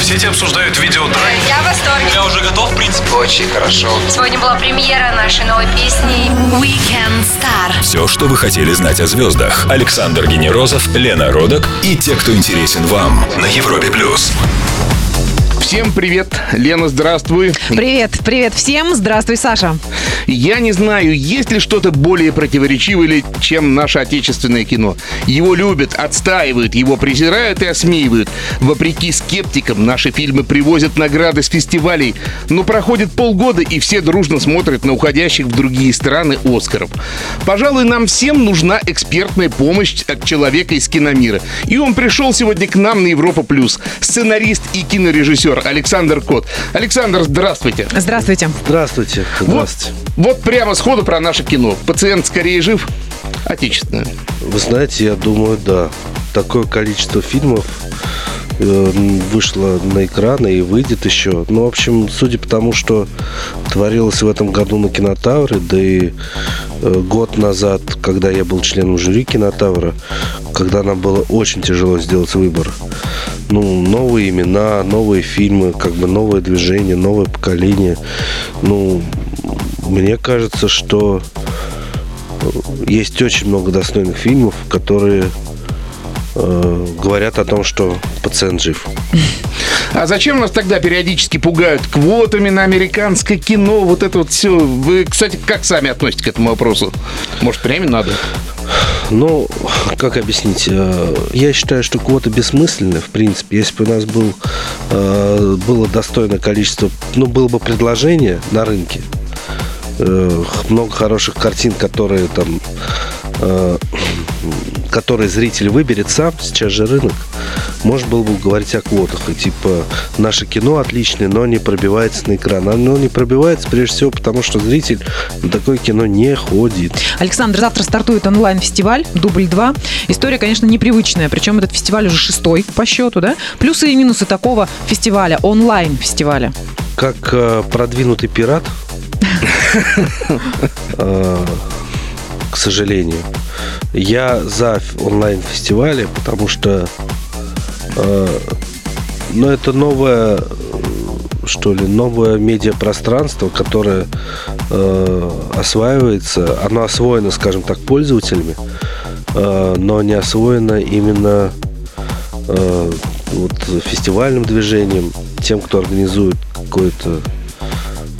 В сети обсуждают видео драйв. Я в восторге. Я уже готов, в принципе. Очень хорошо. Сегодня была премьера нашей новой песни Weekend Star. Все, что вы хотели знать о звездах. Александр Генерозов, Лена Родок и те, кто интересен вам на Европе плюс. Всем привет. Лена, здравствуй. Привет, привет всем. Здравствуй, Саша. Я не знаю, есть ли что-то более противоречивое, чем наше отечественное кино. Его любят, отстаивают, его презирают и осмеивают. Вопреки скептикам, наши фильмы привозят награды с фестивалей, но проходит полгода, и все дружно смотрят на уходящих в другие страны Оскаров. Пожалуй, нам всем нужна экспертная помощь от человека из киномира. И он пришел сегодня к нам на Европа Плюс. Сценарист и кинорежиссер Александр Кот. Александр, здравствуйте. Здравствуйте. Здравствуйте. Здравствуйте. Вот, вот прямо сходу про наше кино. Пациент скорее жив? Отечественное. Вы знаете, я думаю, да. Такое количество фильмов э, вышло на экраны и выйдет еще. Ну, в общем, судя по тому, что творилось в этом году на Кинотавре, да и э, год назад, когда я был членом жюри Кинотавра, когда нам было очень тяжело сделать выбор. Ну, новые имена, новые фильмы, как бы новое движение, новое поколение. Ну, мне кажется, что есть очень много достойных фильмов, которые э, говорят о том, что пациент жив. А зачем нас тогда периодически пугают квотами на американское кино? Вот это вот все. Вы, кстати, как сами относитесь к этому вопросу? Может, прямо надо? Ну, как объяснить? Э, я считаю, что квоты бессмысленны, в принципе. Если бы у нас был, э, было достойное количество, ну, было бы предложение на рынке, э, много хороших картин, которые там который зритель выберет сам, сейчас же рынок, можно было бы говорить о квотах. И типа, наше кино отличное, но не пробивается на экран. Оно не пробивается прежде всего потому, что зритель на такое кино не ходит. Александр, завтра стартует онлайн-фестиваль «Дубль 2». История, конечно, непривычная. Причем этот фестиваль уже шестой по счету, да? Плюсы и минусы такого фестиваля, онлайн-фестиваля. Как э, продвинутый пират, э, к сожалению, я за онлайн-фестивали, потому что э, ну, это новое, что ли, новое медиапространство, которое э, осваивается. Оно освоено, скажем так, пользователями, э, но не освоено именно э, вот, фестивальным движением, тем, кто организует какое-то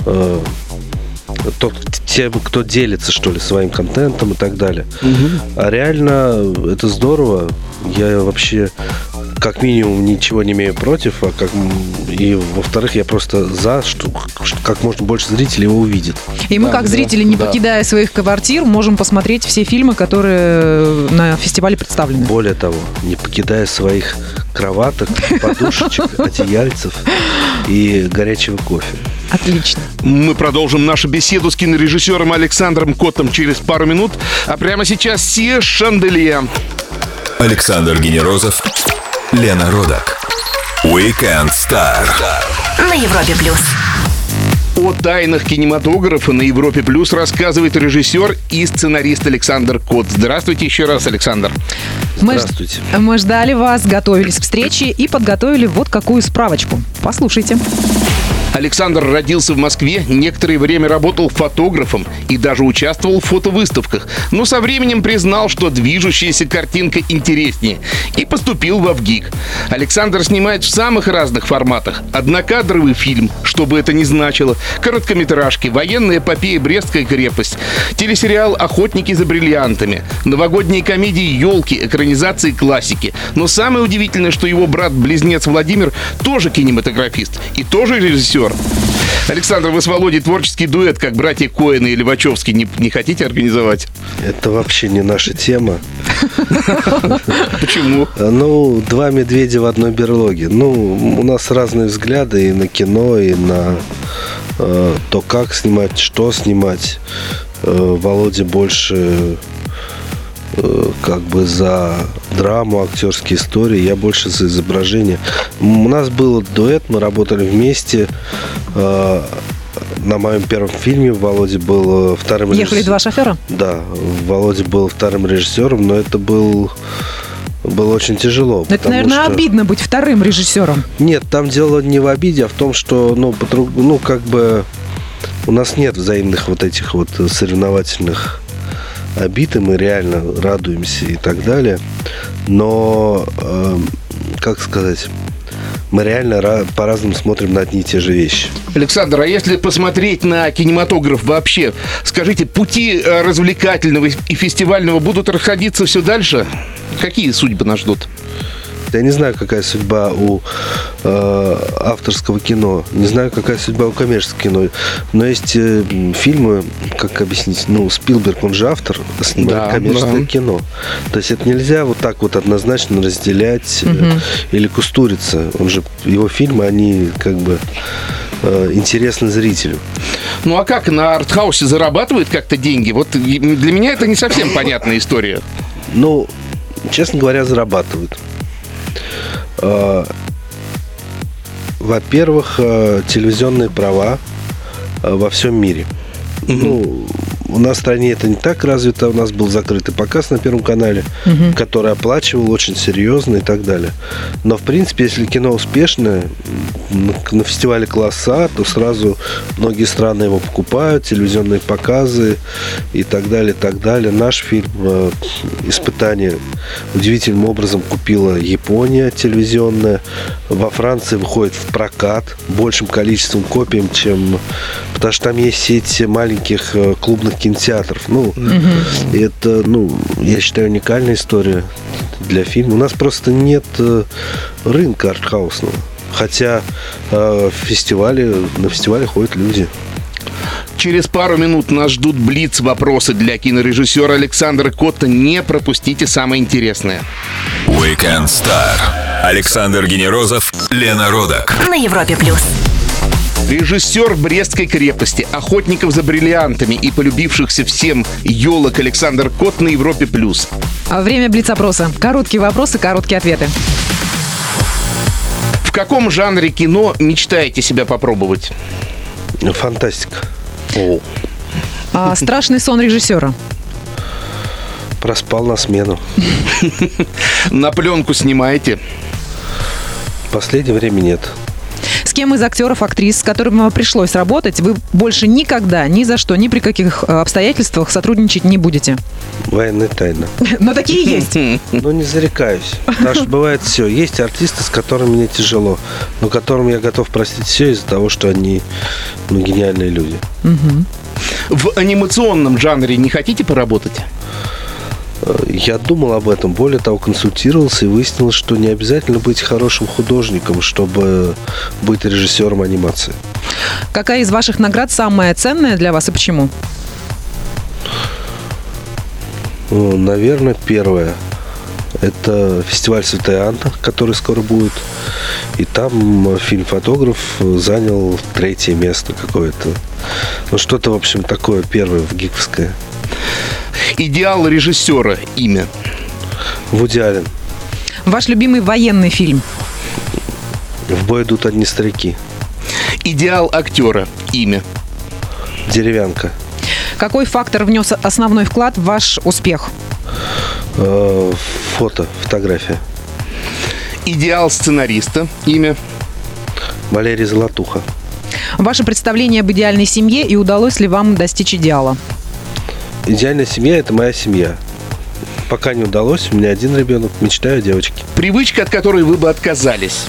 э, тот, тем, кто делится, что ли, своим контентом и так далее. Угу. А реально это здорово. Я вообще как минимум ничего не имею против, а как и во-вторых, я просто за, что, как можно больше зрителей его увидит. И мы, да, как да, зрители, не да. покидая своих квартир, можем посмотреть все фильмы, которые на фестивале представлены. Более того, не покидая своих кроваток, подушечек, одеяльцев и горячего кофе. Отлично. Мы продолжим нашу беседу с кинорежиссером Александром Котом через пару минут. А прямо сейчас все шанделия. Александр Генерозов, Лена Родак. Weekend Star. На Европе плюс. О тайнах кинематографа на Европе Плюс рассказывает режиссер и сценарист Александр Кот. Здравствуйте еще раз, Александр. Здравствуйте. Мы, мы ждали вас, готовились к встрече и подготовили вот какую справочку. Послушайте. Александр родился в Москве, некоторое время работал фотографом и даже участвовал в фотовыставках, но со временем признал, что движущаяся картинка интереснее и поступил в Авгик. Александр снимает в самых разных форматах. Однокадровый фильм, что бы это ни значило, короткометражки, военная эпопея «Брестская крепость», телесериал «Охотники за бриллиантами», новогодние комедии «Елки», экранизации классики. Но самое удивительное, что его брат-близнец Владимир тоже кинематографист и тоже режиссер режиссер. Александр, вы с Володей творческий дуэт, как братья Коины или Вачовски, не, не хотите организовать? Это вообще не наша тема. Почему? Ну, два медведя в одной берлоге. Ну, у нас разные взгляды и на кино, и на э, то, как снимать, что снимать. Э, Володя больше как бы за драму, актерские истории, я больше за изображение. У нас был дуэт, мы работали вместе. Э, на моем первом фильме Володя был э, вторым Ехали два шофера? Да, Володя был вторым режиссером, но это был было очень тяжело. Это, наверное, что- обидно быть вторым режиссером. Нет, там дело не в обиде, а в том, что, ну, ну, как бы у нас нет взаимных вот этих вот соревновательных обид, и мы реально радуемся и так далее. Но, эм, как сказать, мы реально ра- по-разному смотрим на одни и те же вещи. Александр, а если посмотреть на кинематограф вообще, скажите, пути э, развлекательного и фестивального будут расходиться все дальше? Какие судьбы нас ждут? Я не знаю, какая судьба у э, авторского кино, не знаю, какая судьба у коммерческого кино, но есть э, фильмы, как объяснить, ну, Спилберг, он же автор, снимает Да, коммерческое да. кино. То есть это нельзя вот так вот однозначно разделять э, или кустуриться. Он же, его фильмы, они как бы э, интересны зрителю. Ну а как на артхаусе зарабатывают как-то деньги? Вот для меня это не совсем понятная история. Ну, честно говоря, зарабатывают. Э, Во-первых, э, телевизионные права э, во всем мире. Ну, у нас в стране это не так развито. У нас был закрытый показ на Первом канале, который оплачивал очень серьезно и так далее. Но, в принципе, если кино успешное, на фестивале класса, то сразу многие страны его покупают, телевизионные показы и так далее, и так далее. Наш фильм э, «Испытание» удивительным образом купила Япония телевизионная. Во Франции выходит в прокат большим количеством копий, чем... Потому что там есть сеть маленьких э, клубных кинотеатров. Ну, и это, ну, я считаю, уникальная история для фильма. У нас просто нет э, рынка артхаусного. Хотя э, в фестивале, на фестивале ходят люди. Через пару минут нас ждут блиц вопросы для кинорежиссера Александра Котта. Не пропустите самое интересное. Weekend Star. Александр Генерозов, Лена Родак. На Европе плюс. Режиссер Брестской крепости, охотников за бриллиантами и полюбившихся всем елок Александр Кот на Европе плюс. А Время блиц-опроса. Короткие вопросы, короткие ответы. В каком жанре кино мечтаете себя попробовать? Фантастика. А, Страшный сон режиссера. Проспал на смену. На пленку снимаете? В последнее время нет. Кем из актеров, актрис, с которыми вам пришлось работать, вы больше никогда, ни за что, ни при каких э, обстоятельствах сотрудничать не будете? Военная тайна. Но такие есть. Ну, не зарекаюсь. Потому что бывает все. Есть артисты, с которыми мне тяжело, но которым я готов простить все из-за того, что они ну, гениальные люди. В анимационном жанре не хотите поработать? Э, Я думал об этом, более того, консультировался и выяснилось, что не обязательно быть хорошим художником, чтобы быть режиссером анимации. Какая из ваших наград самая ценная для вас и почему? Ну, Наверное, первое. Это фестиваль Святая Анна, который скоро будет. И там фильм «Фотограф» занял третье место какое-то. Ну, что-то, в общем, такое первое в гиковское. Идеал режиссера имя. Вуди Аллен. Ваш любимый военный фильм? В бой идут одни старики. Идеал актера имя. Деревянка. Какой фактор внес основной вклад в ваш успех? Э, Фото, фотография. Идеал сценариста имя. Валерий Золотуха. Ваше представление об идеальной семье и удалось ли вам достичь идеала? Идеальная семья – это моя семья. Пока не удалось, у меня один ребенок, мечтаю о девочке. Привычка, от которой вы бы отказались.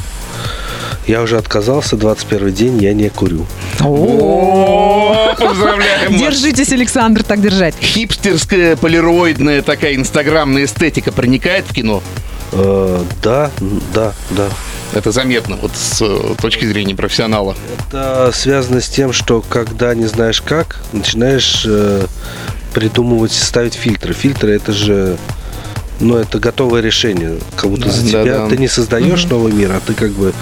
Я уже отказался, 21 день я не курю. О, поздравляем! Держитесь, Александр, так держать. Хипстерская, полироидная такая инстаграмная эстетика проникает в кино? Э, да, да, да. Это заметно, вот с э, точки зрения профессионала. Это связано с тем, что когда не знаешь как, начинаешь э, придумывать, ставить фильтры. Фильтры это же, ну, это готовое решение. Как будто Да, за да, тебя да. ты не создаешь новый мир, а ты как бы,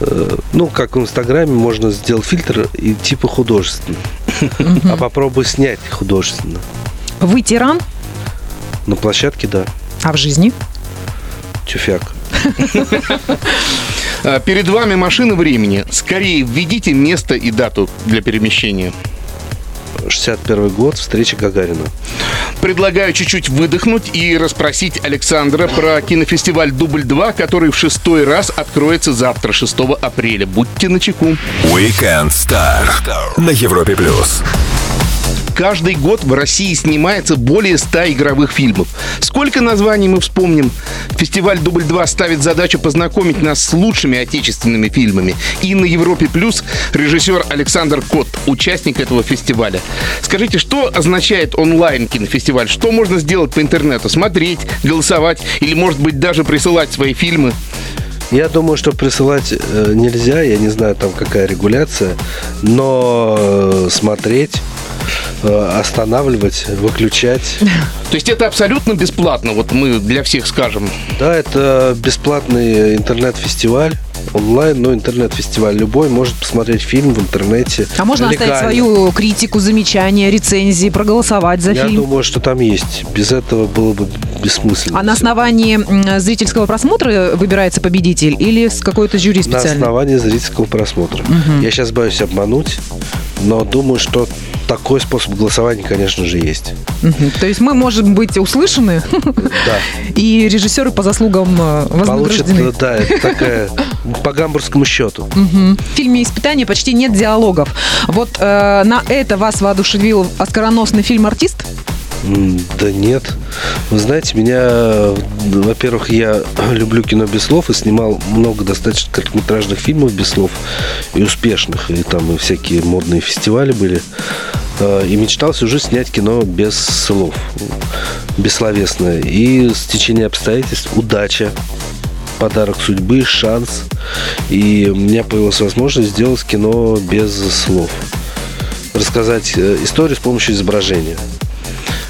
э, ну, как в Инстаграме можно сделать фильтр и типа художественно. А попробуй снять художественно. Вы тиран, На площадке, да, а в жизни? тюфяк. А, Перед вами машина времени. Скорее введите место и дату для перемещения. 61 год, встреча Гагарина. Предлагаю чуть-чуть выдохнуть и расспросить Александра про кинофестиваль «Дубль-2», который в шестой раз откроется завтра, 6 апреля. Будьте начеку. Weekend Star на Европе плюс. Каждый год в России снимается более 100 игровых фильмов. Сколько названий мы вспомним? Фестиваль «Дубль-2» ставит задачу познакомить нас с лучшими отечественными фильмами. И на Европе Плюс режиссер Александр Кот, участник этого фестиваля. Скажите, что означает онлайн-кинофестиваль? Что можно сделать по интернету? Смотреть, голосовать или, может быть, даже присылать свои фильмы? Я думаю, что присылать э, нельзя, я не знаю там какая регуляция, но э, смотреть останавливать, выключать. То есть это абсолютно бесплатно, вот мы для всех скажем. Да, это бесплатный интернет-фестиваль онлайн, но интернет-фестиваль любой может посмотреть фильм в интернете. А можно легально. оставить свою критику, замечания, рецензии, проголосовать за Я фильм? думаю, что там есть. Без этого было бы бессмысленно. А на основании зрительского просмотра выбирается победитель или с какой-то жюри На специально? основании зрительского просмотра. Я сейчас боюсь обмануть, но думаю, что такой способ голосования, конечно же, есть. То есть мы можем быть услышаны, Да. и режиссеры по заслугам э, вознаграждены. да, это такая по гамбургскому счету. В фильме «Испытание» почти нет диалогов. Вот э, на это вас воодушевил оскароносный фильм «Артист»? Да нет. Вы знаете, меня, во-первых, я люблю кино без слов и снимал много достаточно короткометражных фильмов без слов и успешных. И там и всякие модные фестивали были. Э, И мечтал уже снять кино без слов, бессловесное. И с течением обстоятельств удача, подарок судьбы, шанс. И у меня появилась возможность сделать кино без слов. Рассказать э, историю с помощью изображения.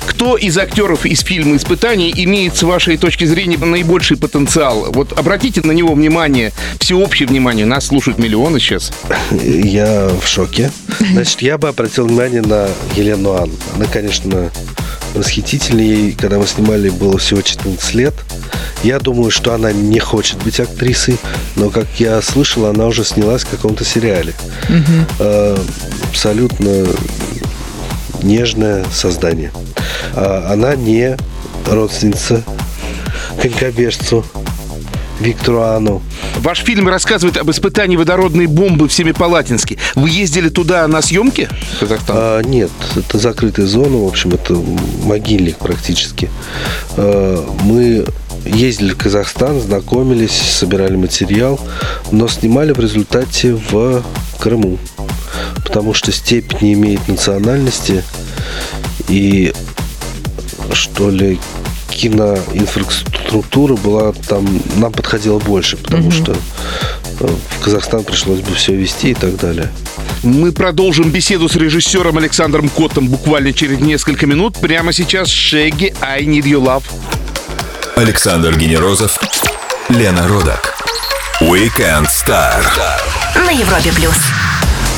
Кто из актеров из фильма «Испытание» имеет, с вашей точки зрения, наибольший потенциал? Вот обратите на него внимание, всеобщее внимание. Нас слушают миллионы сейчас. Я в шоке. Значит, я бы обратил внимание на Елену Ан. Она, конечно, восхитительная. Ей, когда мы снимали, было всего 14 лет. Я думаю, что она не хочет быть актрисой, но, как я слышал, она уже снялась в каком-то сериале. Э, Абсолютно нежное создание. А Она не родственница конькобежцу Виктору Ану. Ваш фильм рассказывает об испытании водородной бомбы в Семипалатинске. Вы ездили туда на съемки? Казахстан? А, нет, это закрытая зона, в общем, это могильник практически. А, мы ездили в Казахстан, знакомились, собирали материал, но снимали в результате в Крыму. Потому что степь не имеет национальности и что ли киноинфраструктура была там нам подходила больше, потому что э, в Казахстан пришлось бы все вести и так далее. Мы продолжим беседу с режиссером Александром Котом буквально через несколько минут. Прямо сейчас Шеги I Need Your Love. Александр Генерозов, Лена Родак. Weekend Star. На Европе плюс.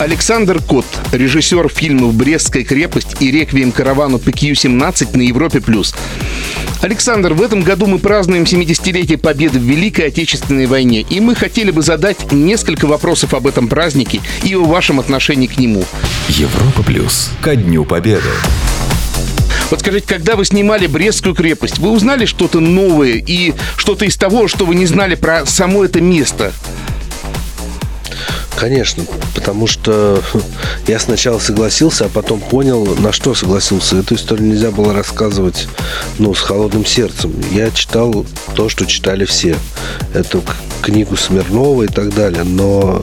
Александр Кот, режиссер фильмов «Брестская крепость» и «Реквием каравану ПКЮ-17» на Европе+. плюс. Александр, в этом году мы празднуем 70-летие Победы в Великой Отечественной войне, и мы хотели бы задать несколько вопросов об этом празднике и о вашем отношении к нему. Европа плюс. Ко Дню Победы. Вот скажите, когда вы снимали Брестскую крепость, вы узнали что-то новое и что-то из того, что вы не знали про само это место? Конечно, потому что я сначала согласился, а потом понял, на что согласился. Эту историю нельзя было рассказывать ну, с холодным сердцем. Я читал то, что читали все. Эту книгу Смирнова и так далее. Но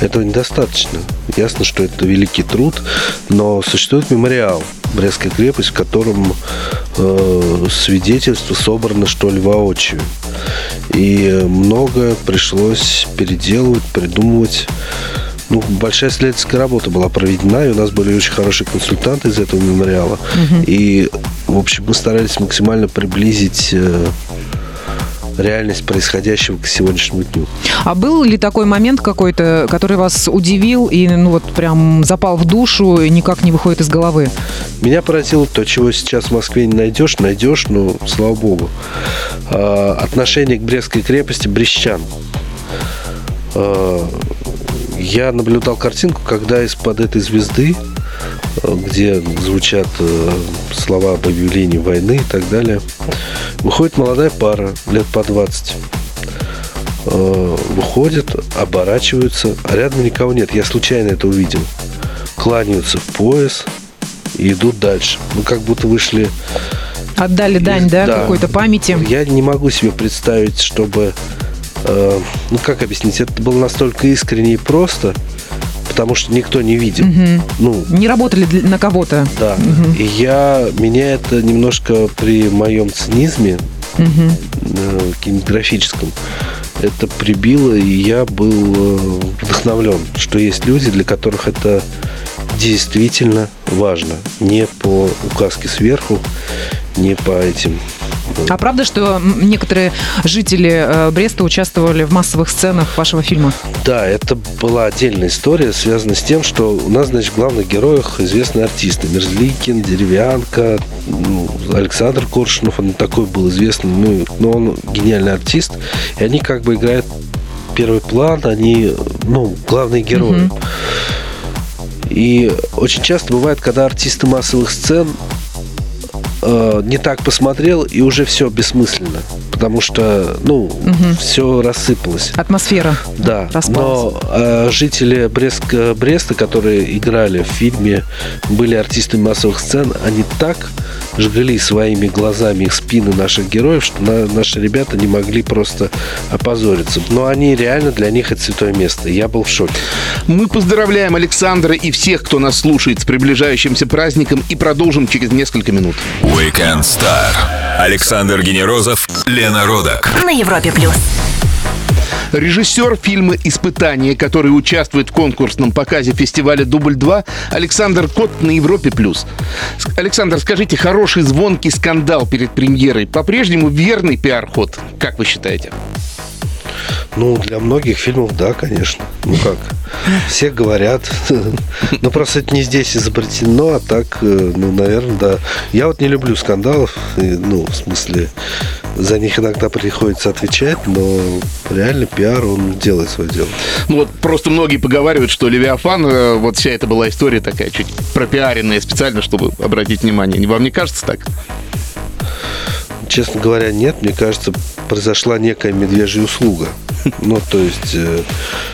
этого недостаточно. Ясно, что это великий труд, но существует мемориал Брестская крепость, в котором э, свидетельства собраны, что ли, воочию. И многое пришлось переделывать, придумывать. Ну, большая исследовательская работа была проведена, и у нас были очень хорошие консультанты из этого мемориала. И, в общем, мы старались максимально приблизить э, реальность происходящего к сегодняшнему дню. А был ли такой момент какой-то, который вас удивил и ну вот прям запал в душу и никак не выходит из головы? Меня поразило то, чего сейчас в Москве не найдешь, найдешь, ну, слава богу. А, отношение к Брестской крепости брещан. А, я наблюдал картинку, когда из-под этой звезды где звучат э, слова об объявлении войны и так далее. Выходит молодая пара, лет по 20. Э, Выходят, оборачиваются, а рядом никого нет. Я случайно это увидел. Кланяются в пояс и идут дальше. Ну, как будто вышли Отдали дань, да, какой-то памяти. я не могу себе представить, чтобы... э, ну, как объяснить? Это было настолько искренне и просто, потому что никто не видел. Ну, Не работали для- на кого-то. да. И я... Меня это немножко при моем цинизме э, кинематографическом это прибило, и я был э, вдохновлен, что есть люди, для которых это действительно важно. Не по указке сверху, не по этим А правда, что некоторые жители э, Бреста участвовали в массовых сценах вашего фильма? Да, это была отдельная история, связанная с тем, что у нас, значит, в главных героях известные артисты. Мерзликин, Деревянка, ну, Александр Коршунов, он такой был известный, ну, но он гениальный артист. И они как бы играют первый план, они, ну, главные герои. И очень часто бывает, когда артисты массовых сцен э, не так посмотрел, и уже все бессмысленно. Потому что, ну, все рассыпалось. Атмосфера Да, распалась. но э, жители Брест, Бреста, которые играли в фильме, были артистами массовых сцен, они так жгли своими глазами их спины наших героев, что на- наши ребята не могли просто опозориться. Но они реально для них это святое место. Я был в шоке. Мы поздравляем Александра и всех, кто нас слушает с приближающимся праздником и продолжим через несколько минут. Weekend Star. Александр Генерозов, Лена Родак. На Европе плюс. Режиссер фильма «Испытание», который участвует в конкурсном показе фестиваля «Дубль-2», Александр Кот на Европе+. плюс. Александр, скажите, хороший звонкий скандал перед премьерой по-прежнему верный пиар-ход? Как вы считаете? Ну, для многих фильмов, да, конечно. Ну как? Все говорят. Но просто это не здесь изобретено, а так, э, ну, наверное, да. Я вот не люблю скандалов. Ну, в смысле, за них иногда приходится отвечать, но реально пиар, он делает свое дело. Ну вот просто многие поговаривают, что Левиафан, э, вот вся эта была история такая, чуть пропиаренная специально, чтобы обратить внимание. Вам не кажется так? Честно говоря, нет. Мне кажется, произошла некая медвежья услуга. Ну, то есть э,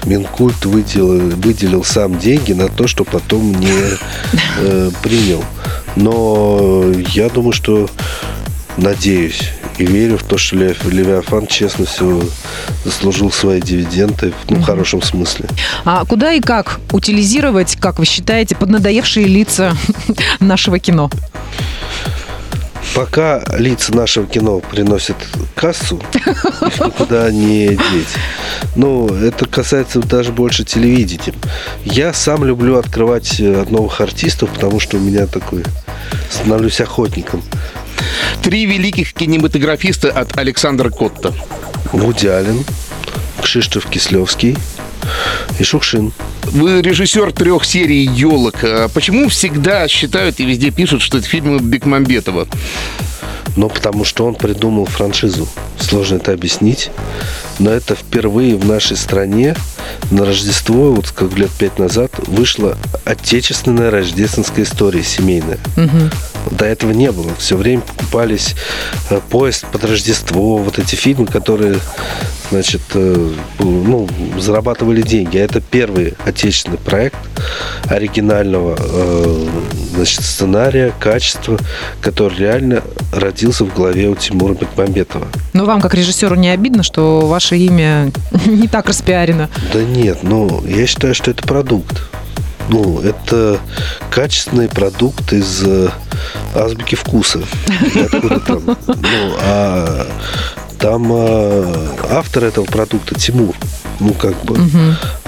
Минкульт выделил, выделил сам деньги на то, что потом не э, принял. Но я думаю, что надеюсь и верю в то, что Лев- Левиафан честно все заслужил свои дивиденды, ну, в хорошем смысле. А куда и как утилизировать, как вы считаете, поднадоевшие лица нашего кино? Пока лица нашего кино приносят кассу, их никуда не деть. Ну, это касается даже больше телевидения. Я сам люблю открывать э, от новых артистов, потому что у меня такой становлюсь охотником. Три великих кинематографиста от Александра Котта. Вуди Аллен, Кшиштоф Кислевский и Шукшин. Вы режиссер трех серий «Елок». А Почему всегда считают и везде пишут, что это фильмы Бекмамбетова? Ну, потому что он придумал франшизу. Сложно это объяснить. Но это впервые в нашей стране на Рождество, вот как лет пять назад, вышла отечественная рождественская история семейная. До этого не было. Все время покупались э, поезд под Рождество, вот эти фильмы, которые, значит, э, ну, зарабатывали деньги. А это первый отечественный проект оригинального э, значит, сценария, качества, который реально родился в голове у Тимура Бекмамбетова. Но вам, как режиссеру, не обидно, что ваше имя не так распиарено? Да нет, ну, я считаю, что это продукт. Ну, это качественный продукт из э, азбуки вкуса. Или Откуда там? Ну, а там э, автор этого продукта Тимур. Ну, как бы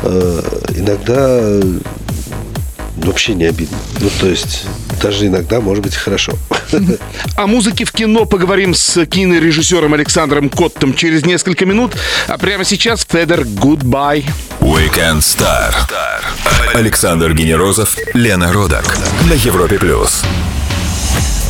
э, иногда вообще не обидно. Ну, то есть, даже иногда может быть хорошо. О музыке в кино поговорим с кинорежиссером Александром Коттом через несколько минут. А прямо сейчас Федер «Goodbye». Weekend Star. Александр Генерозов, Лена Родак. На Европе плюс.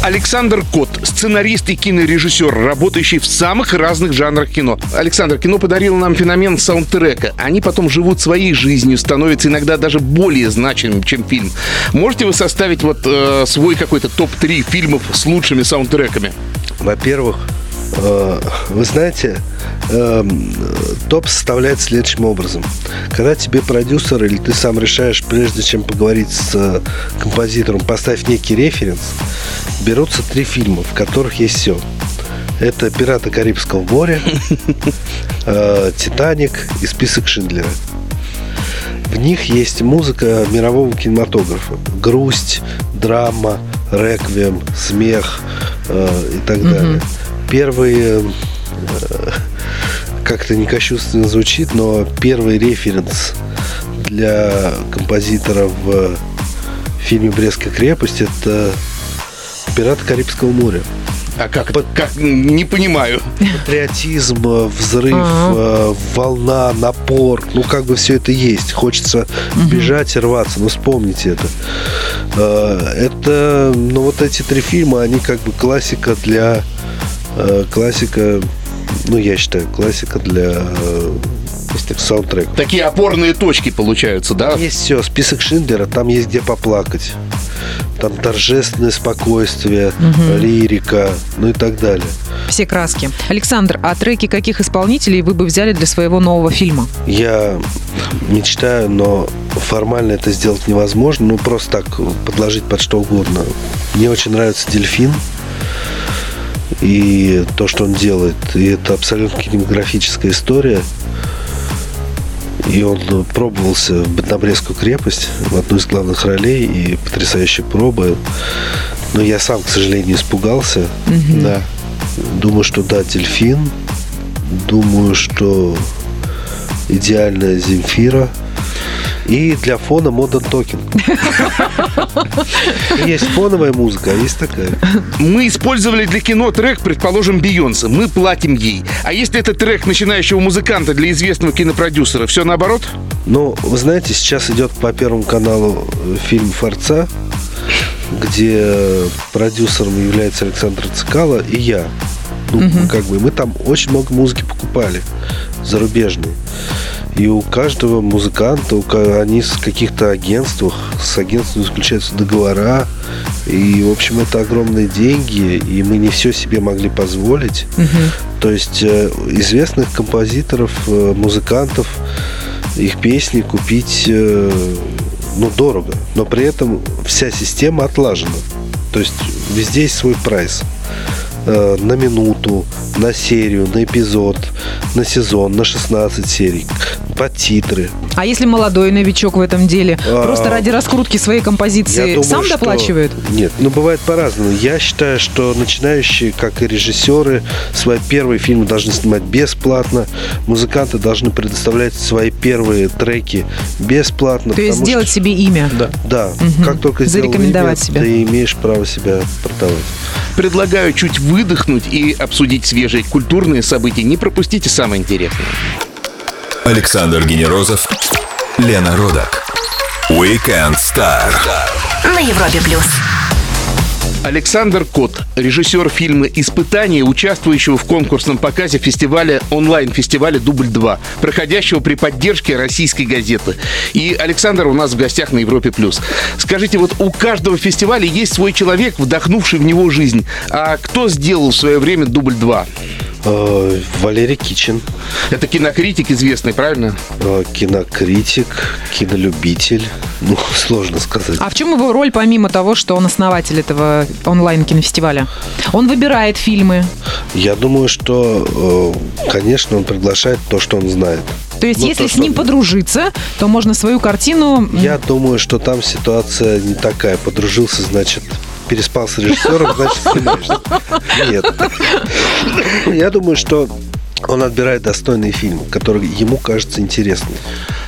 Александр Кот, сценарист и кинорежиссер, работающий в самых разных жанрах кино. Александр, кино подарило нам феномен саундтрека. Они потом живут своей жизнью, становятся иногда даже более значимым, чем фильм. Можете вы составить вот э, свой какой-то топ-3 фильмов с лучшими саундтреками? Во-первых, э, вы знаете, э, топ составляется следующим образом. Когда тебе продюсер или ты сам решаешь, прежде чем поговорить с э, композитором, поставить некий референс, берутся три фильма, в которых есть все. Это «Пираты Карибского моря», э, «Титаник» и «Список Шиндлера». В них есть музыка мирового кинематографа. Грусть, драма, реквием, смех э, и так далее. Первые, э, как-то не кощунственно звучит, но первый референс для композитора в фильме «Брестская крепость» это «Пираты Карибского моря». А как, как не понимаю. Патриотизм, э, взрыв, э, волна, напор. Ну, как бы все это есть. Хочется бежать и рваться. Ну, вспомните это. Э, Это, ну, вот эти три фильма, они как бы классика для... э, Классика, ну, я считаю, классика для э, саундтрека. Такие опорные точки получаются, да? Есть все, список Шиндлера, там есть где поплакать. Там торжественное спокойствие, лирика, ну и так далее. Все краски. Александр, а треки каких исполнителей вы бы взяли для своего нового фильма? Я мечтаю, но формально это сделать невозможно. Ну, просто так подложить под что угодно. Мне очень нравится «Дельфин» и то, что он делает. И это абсолютно кинематографическая история. И он пробовался в на Брестскую крепость в одну из главных ролей и потрясающая проба. Но я сам, к сожалению, испугался. Да. Думаю, что да, дельфин. Думаю, что идеальная Земфира. И для фона Modern Talking. Есть фоновая музыка, а есть такая. Мы использовали для кино трек, предположим, Бейонсе. Мы платим ей. А если это трек начинающего музыканта для известного кинопродюсера, все наоборот? Но, вы знаете, сейчас идет по Первому каналу э, фильм «Форца», где продюсером является Александр Цикало и я. Ну, как бы, мы там очень много музыки покупали, зарубежной. И у каждого музыканта, у они с каких-то агентствах, с агентством заключаются договора. И, в общем, это огромные деньги, и мы не все себе могли позволить. То есть э, известных композиторов, э, музыкантов, их песни купить э, ну, дорого. Но при этом вся система отлажена. То есть везде есть свой прайс. Э, На минуту, на серию, на эпизод, на сезон, на 16 серий, под титры. А если молодой новичок в этом деле, А, просто ради раскрутки своей композиции думаю, сам что- доплачивает? Нет, ну бывает по-разному. Я считаю, что начинающие, как и режиссеры, свои первые фильмы должны снимать бесплатно. Музыканты должны предоставлять свои первые треки бесплатно. То есть сделать что- себе имя. Да, да. Как только сделал Зарекомендовать имя, себя. ты имеешь право себя продавать. Предлагаю чуть выдохнуть и обсудить свежие культурные события. Не пропустите самое интересное. Александр Генерозов, Лена Родак. Weekend Star. На Европе плюс. Александр Кот, режиссер фильма «Испытание», участвующего в конкурсном показе фестиваля онлайн-фестиваля «Дубль-2», проходящего при поддержке российской газеты. И Александр у нас в гостях на Европе+. плюс. Скажите, вот у каждого фестиваля есть свой человек, вдохнувший в него жизнь. А кто сделал в свое время «Дубль-2»? Э, Валерий Кичин, Это кинокритик известный, правильно? э, кинокритик, кинолюбитель. Ну, сложно сказать. А в чем его роль, помимо того, что он основатель этого онлайн-кинофестиваля? Он выбирает фильмы. Я думаю, что, э, конечно, он приглашает то, что он знает. То есть, Ну, если то, с ним что- подружиться, то можно свою картину... Я думаю, что там ситуация не такая. Подружился, значит, переспал с режиссером, значит, снимаешься. Нет. Я думаю, что он отбирает достойный фильм, который ему кажется интересным.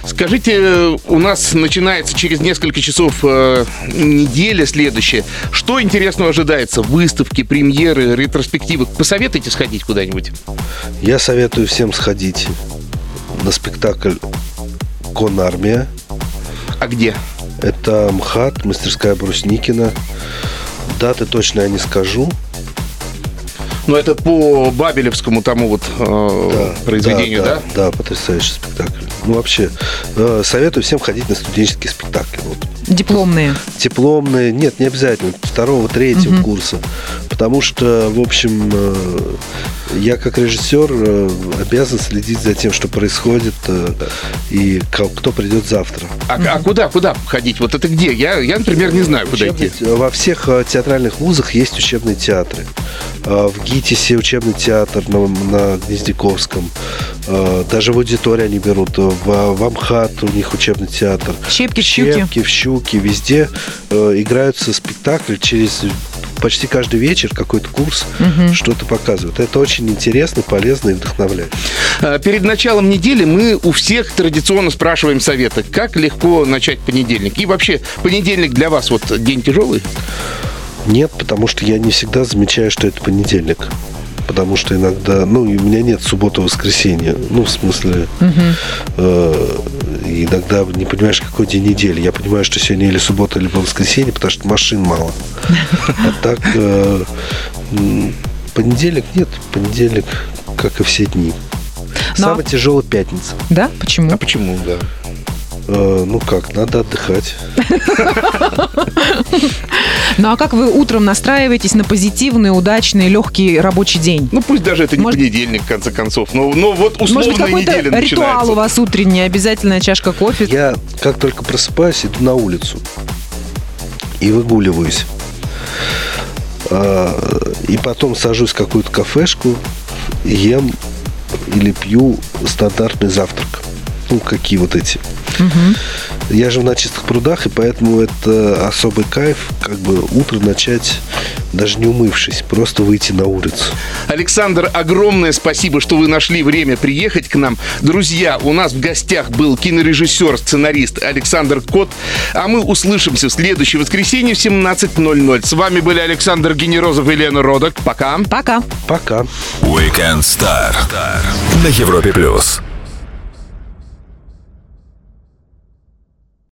Скажите, у нас начинается через несколько часов э, неделя следующая. Что интересного ожидается? Выставки, премьеры, ретроспективы? Посоветуйте сходить куда-нибудь. Я советую всем сходить на спектакль «Конармия». А где? Это МХАТ, мастерская Брусникина. Даты точно я не скажу. Но это по Бабелевскому тому вот э, произведению, да? Да, потрясающий спектакль. Ну, вообще, э, советую всем ходить на студенческие спектакли. Вот. Дипломные. Дипломные, нет, не обязательно, второго, третьего курса. Потому что, в общем, э, я как режиссер э, обязан следить за тем, что происходит э, и кто придет завтра. А, а куда, куда ходить? Вот это где? Я, я например, не знаю, куда идти. Учебный- Во всех театральных вузах есть учебные театры. В ГИТИСе учебный театр на, на Гнездяковском. Даже в аудитории они берут. В, в Амхат у них учебный театр. Щепки, в щуки. Щепки, в Щуки. Везде играются спектакли через почти каждый вечер какой-то курс что-то показывают. Это очень интересно, полезно и вдохновляет. А, Перед началом недели мы у всех традиционно спрашиваем советы, как легко начать понедельник. И вообще, понедельник для вас вот день тяжелый? Нет, потому что я не всегда замечаю, что это понедельник. Потому что иногда, ну, у меня нет субботы-воскресенья. Ну, в смысле, э, иногда не понимаешь, какой день недели. Я понимаю, что сегодня или суббота, либо воскресенье, потому что машин мало. А так, э, понедельник нет. Понедельник, как и все дни. А- Самая тяжелая пятница. Да? Почему? А почему, да? Э, ну как, надо отдыхать. Ну а как вы утром настраиваетесь на позитивный, удачный, легкий рабочий день? Ну, пусть даже это не Может- понедельник, в конце концов. Но, но вот Может быть, условная какой-то неделя ритуал начинается. у вас утренний, обязательная чашка кофе? Я как только просыпаюсь, иду на улицу и выгуливаюсь. А, И потом сажусь в какую-то кафешку, ем или пью стандартный завтрак. Ну, какие вот эти. Я живу на чистых прудах, и поэтому это особый кайф, как бы утро начать, даже не умывшись, просто выйти на улицу. Александр, огромное спасибо, что вы нашли время приехать к нам. Друзья, у нас в гостях был кинорежиссер, сценарист Александр Кот. А мы услышимся в следующее воскресенье в 17.00. С вами были Александр Генерозов и Лена Родок. Пока. Пока. Пока. Weekend Star на Европе плюс.